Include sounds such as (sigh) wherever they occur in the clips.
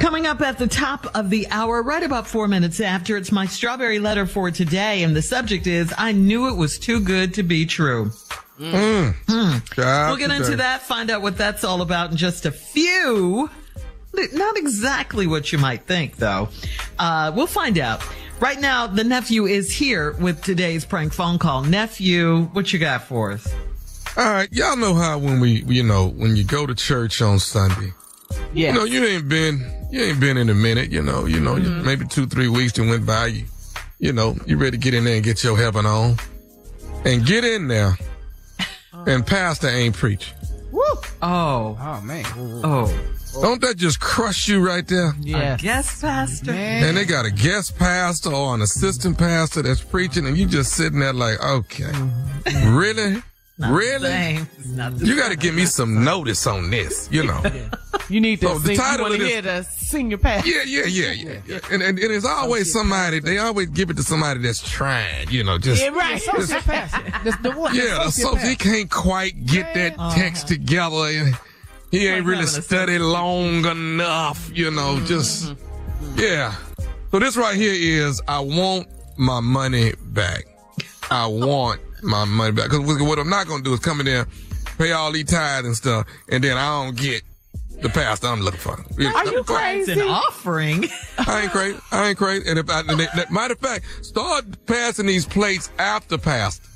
Coming up at the top of the hour, right about four minutes after, it's my strawberry letter for today. And the subject is, I knew it was too good to be true. Mm. We'll get into that, find out what that's all about in just a few. Not exactly what you might think, though. Uh, we'll find out. Right now, the nephew is here with today's prank phone call. Nephew, what you got for us? All right, y'all know how when we, you know, when you go to church on Sunday, Yes. you know, you ain't been, you ain't been in a minute, you know, you know, Mm-hmm. maybe two, three weeks that went by, you, you know, you ready to get in there and get your heaven on, and get in there, (laughs) and pastor ain't preaching. Oh. Oh man. Oh. Don't that just crush you right there? Yeah. guest Pastor. And they got a guest pastor or an assistant pastor that's preaching, and you just sitting there like, okay, really, really, Same. Not the you got to give me some notice on this, you know. You need to So the sing. You title want of this- hear the senior pastor? Yeah, yeah, yeah, yeah, yeah. And, and, and it's always somebody, they always give it to somebody that's trying, you know, just, Yeah, right. Associate pastor. That's the one. yeah, the so he can't quite get that text together. and He ain't Like really having studied long enough, you know, just, yeah. So this right here is, I want my money back. I want my money back. Cause what I'm not gonna do is come in there, pay all these tithes and stuff, and then I don't get the pastor I'm looking for. Are you It's crazy? an offering. I ain't crazy. I ain't crazy. And if I, and that, matter of fact, start passing these plates after pastor.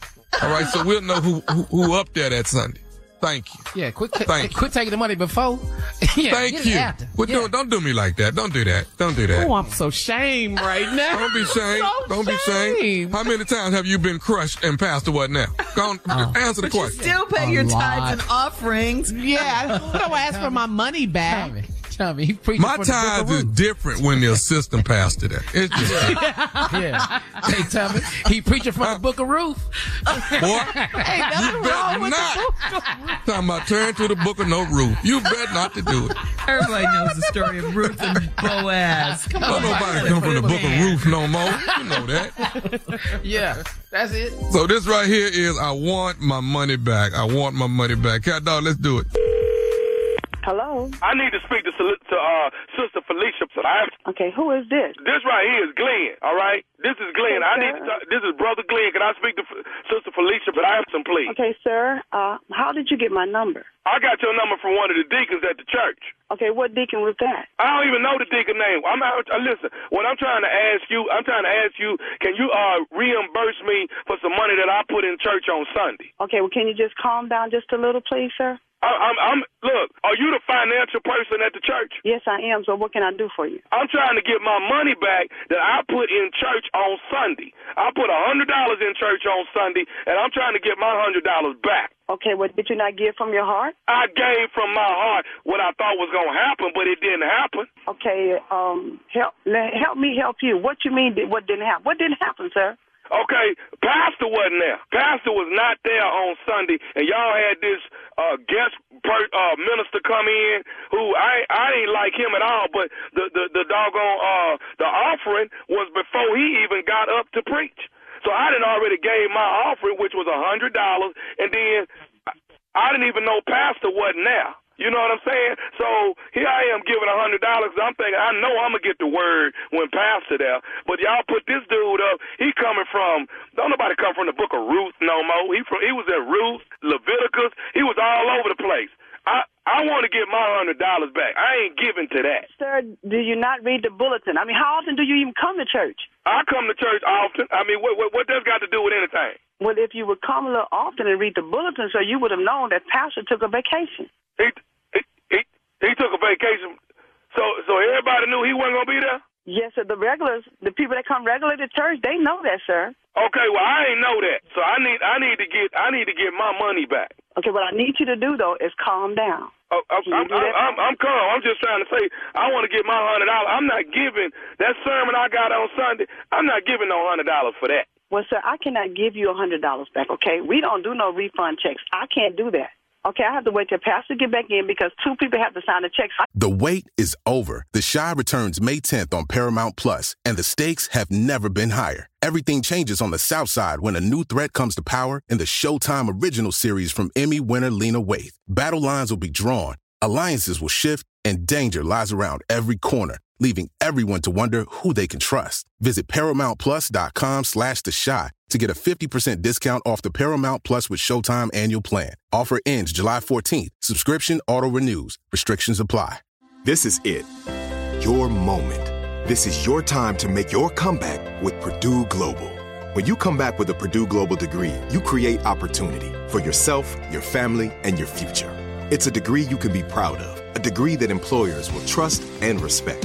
All right, so we'll know who who, who up there that Sunday. Thank you. Yeah, quit, ta- Thank you. quit taking the money before. (laughs) yeah, Thank you. After. Well, yeah. don't, don't do me like that. Don't do that. Don't do that. Oh, I'm so shamed right now. Don't be shamed. (laughs) So Don't be shamed. How many times have you been crushed and passed to what now? Go on, uh-huh. answer the question. Still pay A your lot. tithes and offerings. Yeah, I don't ask for my money back. Tommy, Tommy, he preaching My for the book of tithes is different when the assistant pastor there. It's just, Yeah. Hey, Tommy, he preaching from the uh, book of Ruth. boy, Ain't nothing you wrong better with not. the book of Ruth. Talking about turn to the book of no Ruth. You bet not to do it. Everybody knows the story of Ruth and Boaz. Come Don't on, nobody come from the book of Ruth no more. You know that. Yeah, that's it. So this right here is I want my money back. I want my money back. Cat dog, let's do it. Hello. I need to speak to, to uh, Sister Felicia. Okay, who is this? this right here is Glenn, all right? This is Glenn. I need to talk. This is Brother Glenn. Can I speak to F- Sister Felicia Bryson, please? Okay, sir. Uh, how did you get my number? I got your number from one of the deacons at the church. Okay, what deacon was that? I don't even know the deacon name. I'm out. Uh, listen, what I'm trying to ask you, I'm trying to ask you, can you uh reimburse me for some money that I put in church on Sunday? Okay, well, can you just calm down just a little, please, sir? I'm, I'm. Look, are you the financial person at the church? Yes, I am. So what can I do for you? I'm trying to get my money back that I put in church on Sunday. I put a hundred dollars in church on Sunday, and I'm trying to get my hundred dollars back. Okay, what did you not give from your heart? I gave from my heart what I thought was gonna happen, but it didn't happen. Okay, um, help help me help you. What you mean? What didn't happen? What didn't happen, sir? Okay, Pastor wasn't there. Pastor was not there on Sunday, and y'all had this uh, guest per, uh, minister come in who I I ain't like him at all. But the the the doggone uh, the offering was before he even got up to preach. So I didn't already gave my offering, which was a hundred dollars, and then I didn't even know Pastor wasn't there. You know what I'm saying? So here I am giving a hundred dollars. I'm thinking I know I'm gonna get the word when Pastor there. But y'all put this dude up. He coming from don't nobody come from the book of Ruth no more. He from he was at Ruth, Leviticus. He was all over the place. I I want to get my hundred dollars back. I ain't giving to that. Sir, do you not read the bulletin? I mean, how often do you even come to church? I come to church often. I mean, what what, what does that got to do with anything? Well, if you would come a little often and read the bulletin, sir, you would have known that Pastor took a vacation. He he he, he took a vacation, so so everybody knew he wasn't gonna be there. Yes, sir. The regulars, the people that come regularly to church, they know that, sir. Okay, well I ain't know that, so I need I need to get I need to get my money back. Okay, what I need you to do though is calm down. Oh, I'm, I'm. I'm, I'm calm. I'm just trying to say I want to get my hundred dollars. I'm not giving that sermon I got on Sunday. I'm not giving no hundred dollars for that. Well, sir, I cannot give you a hundred dollars back. Okay, we don't do no refund checks. I can't do that. Okay, I have to wait till Pastor get back in because two people have to sign the checks. The wait is over. The Chi returns May 10th on Paramount Plus, and the stakes have never been higher. Everything changes on the South Side when a new threat comes to power in the Showtime original series from Emmy winner Lena Waithe. Battle lines will be drawn, alliances will shift, and danger lies around every corner, leaving everyone to wonder who they can trust. Visit ParamountPlus.com slash The Chi to get a 50% discount off the Paramount Plus with Showtime annual plan. Offer ends July 14th. Subscription auto-renews. Restrictions apply. This is it. Your moment. This is your time to make your comeback with Purdue Global. When you come back with a Purdue Global degree, you create opportunity for yourself, your family, and your future. It's a degree you can be proud of, a degree that employers will trust and respect.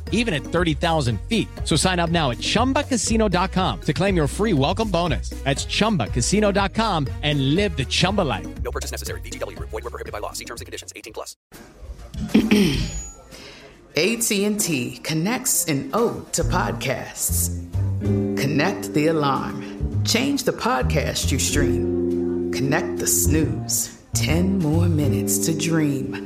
even at 30,000 feet. So sign up now at chumbacasino.com to claim your free welcome bonus. That's chumbacasino.com and live the Chumba life. No purchase necessary. VGW Group. Void were prohibited by law. See terms and conditions. 18 plus. (clears throat) AT&T connects an ode to podcasts. Connect the alarm. Change the podcast you stream. Connect the snooze. 10 more minutes to dream.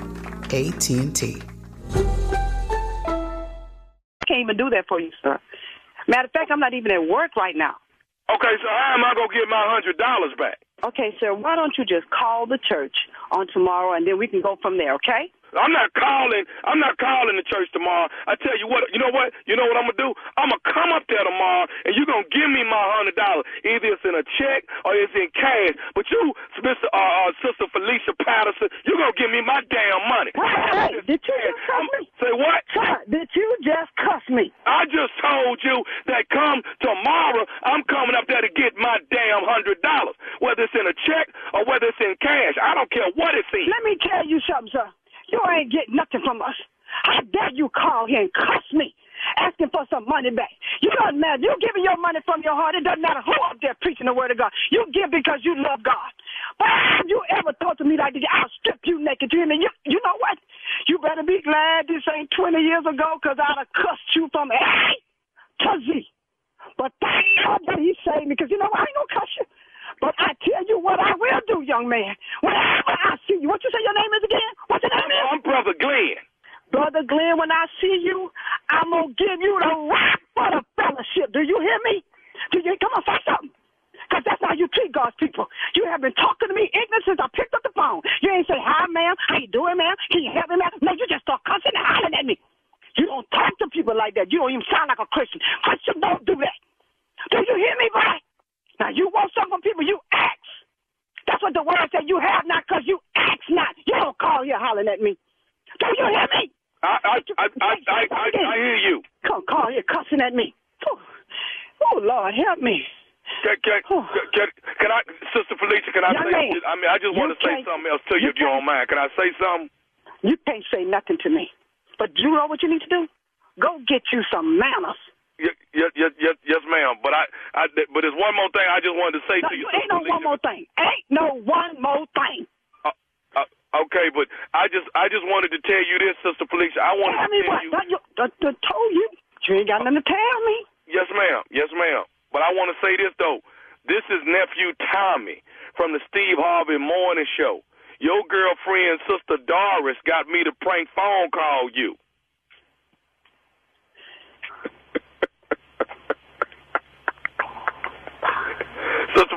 AT&T. I can't even do that for you, sir. Matter of fact, I'm not even at work right now. Okay, so how am I gonna get my hundred dollars back? Okay, sir, why don't you just call the church on tomorrow and then we can go from there, okay? I'm not calling. I'm not calling the church tomorrow. I tell you what. You know what? You know what I'm gonna do? I'm gonna come up there tomorrow, and you're gonna give me my hundred dollars. Either it's in a check or it's in cash. But you, Mister uh, uh, Sister Felicia Patterson, you're gonna give me my damn money. Hey, did you just cuss me? Say what? Sir, did you just cuss me? I just told you that come tomorrow, I'm coming up there to get my damn hundred dollars, whether it's in a check or whether it's in cash. I don't care what it's in. Let me tell you something, sir. You ain't getting nothing from us. How dare you call here and cuss me, asking for some money back? You don't matter. You giving your money from your heart. It doesn't matter who up there preaching the word of God. You give because you love God. But have you ever talked to me like this? I'll strip you naked. You, you, you know what? You better be glad this ain't 20 years ago because I'd have cussed you from A to Z. But thank God that he saved me because, you know, I ain't gonna cuss you. But I tell you what I will do, young man. Whenever I see you, what you say your name is again? What's your name is? I'm Brother Glenn. Brother Glenn, when I see you, I'm gonna give you the rock for the fellowship. Do you hear me? Do you come on, say something? Cause that's how you treat God's people. You have been talking to me ignorant since I picked up the phone. You ain't say, hi, ma'am. How you doing, ma'am? Can you help me, ma'am? No, you just start cussing and hollering at me. You don't talk to people like that. You don't even sound like a Christian. Christians don't do that. Do you hear me, boy? Now, you want something from people, you ask. That's what the word said. You have not because you ask not. You don't call here hollering at me. Do you hear me? I I I I I, I, I hear you. Come call here cussing at me. Oh, Lord, help me. Can, can, can, can I, Sister Felicia? Can I Young say? man, I mean, I just want to say something else to you, you if you don't mind. Can I say something? You can't say nothing to me. But you know what you need to do? Go get you some manners. Yes, yes, yes, yes, ma'am. But I, I, but there's one more thing I just wanted to say No, to you. ain't no one more thing. Ain't no one more thing. Uh, okay, but I just, I just wanted to tell you this, Sister Felicia. I wanted Tell to me tell what? you. I, I, I told you. You ain't got nothing to tell me. Yes, ma'am. Yes, ma'am. But I want to say this though. This is nephew Tommy from the Steve Harvey Morning Show. Your girlfriend, Sister Doris, got me to prank phone call you.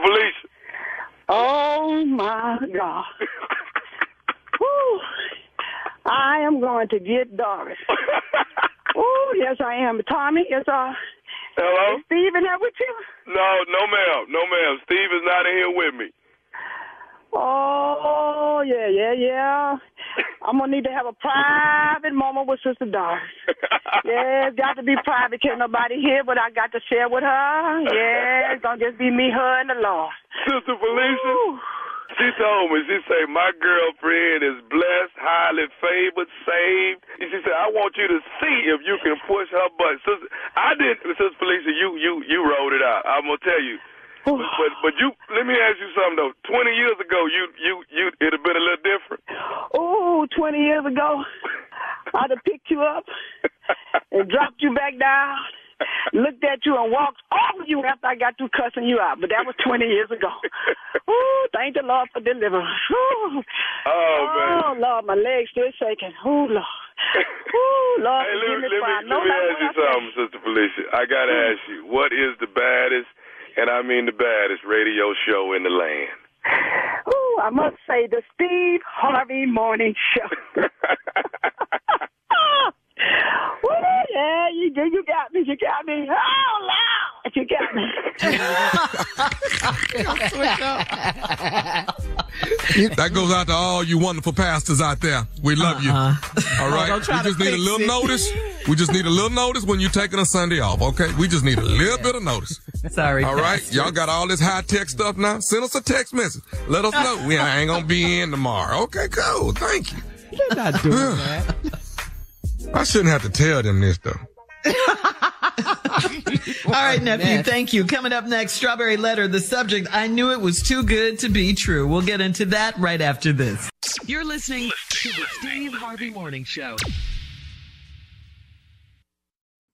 Felicia. Oh my God. (laughs) Whew. I am going to get Doris. (laughs) oh, yes, I am. Tommy, is uh, Hello? is Steve in there with you? No, no, ma'am. No, ma'am. Steve is not in here with me. Oh, yeah, yeah, yeah. I'm gonna need to have a private moment with Sister Doris. yeah, it's got to be private. Can't nobody hear what I got to share with her. Yeah, it's gonna just be me, her, and the Lord. Sister Felicia, she told me, she said, my girlfriend is blessed, highly favored, saved. And she said, I want you to see if you can push her butt. Sister, I didn't, Sister Felicia, you, you, you wrote it out. I'm going to tell you. But, but, but you, let me ask you something though. 20 years ago, you, you, you, it'd have been a little different. Oh, 20 years ago, I'd have picked you up and dropped you back down, looked at you and walked over you after I got through cussing you out. But that was 20 years ago. Oh, thank the Lord for deliverance. Ooh. Oh, oh man. Oh, Lord, my legs still shaking. Oh, Lord. Oh, Lord, Hey, let, me let me, let me ask you something, Sister Felicia. I got to mm. ask you, what is the baddest, and I mean the baddest, radio show in the land? Ooh, I must say the Steve Harvey Morning Show. (laughs) Ooh, yeah, you did. You got me. You got me. Oh, loud. You got me. That goes out to all you wonderful pastors out there. We love you. All right. We just need a little it. notice. We just need a little notice when you're taking a Sunday off. Okay. We just need a little bit of notice. Sorry. All right. Y'all got all this high tech stuff now. Send us a text message. Let us know. We ain't gonna be in tomorrow. Okay. Cool. Thank you. You're not doing that. I shouldn't have to tell them this though. (laughs) All right, nephew. Thank you. Coming up next, Strawberry Letter. The subject, I knew it was too good to be true. We'll get into that right after this. You're listening to the Steve Harvey Morning Show.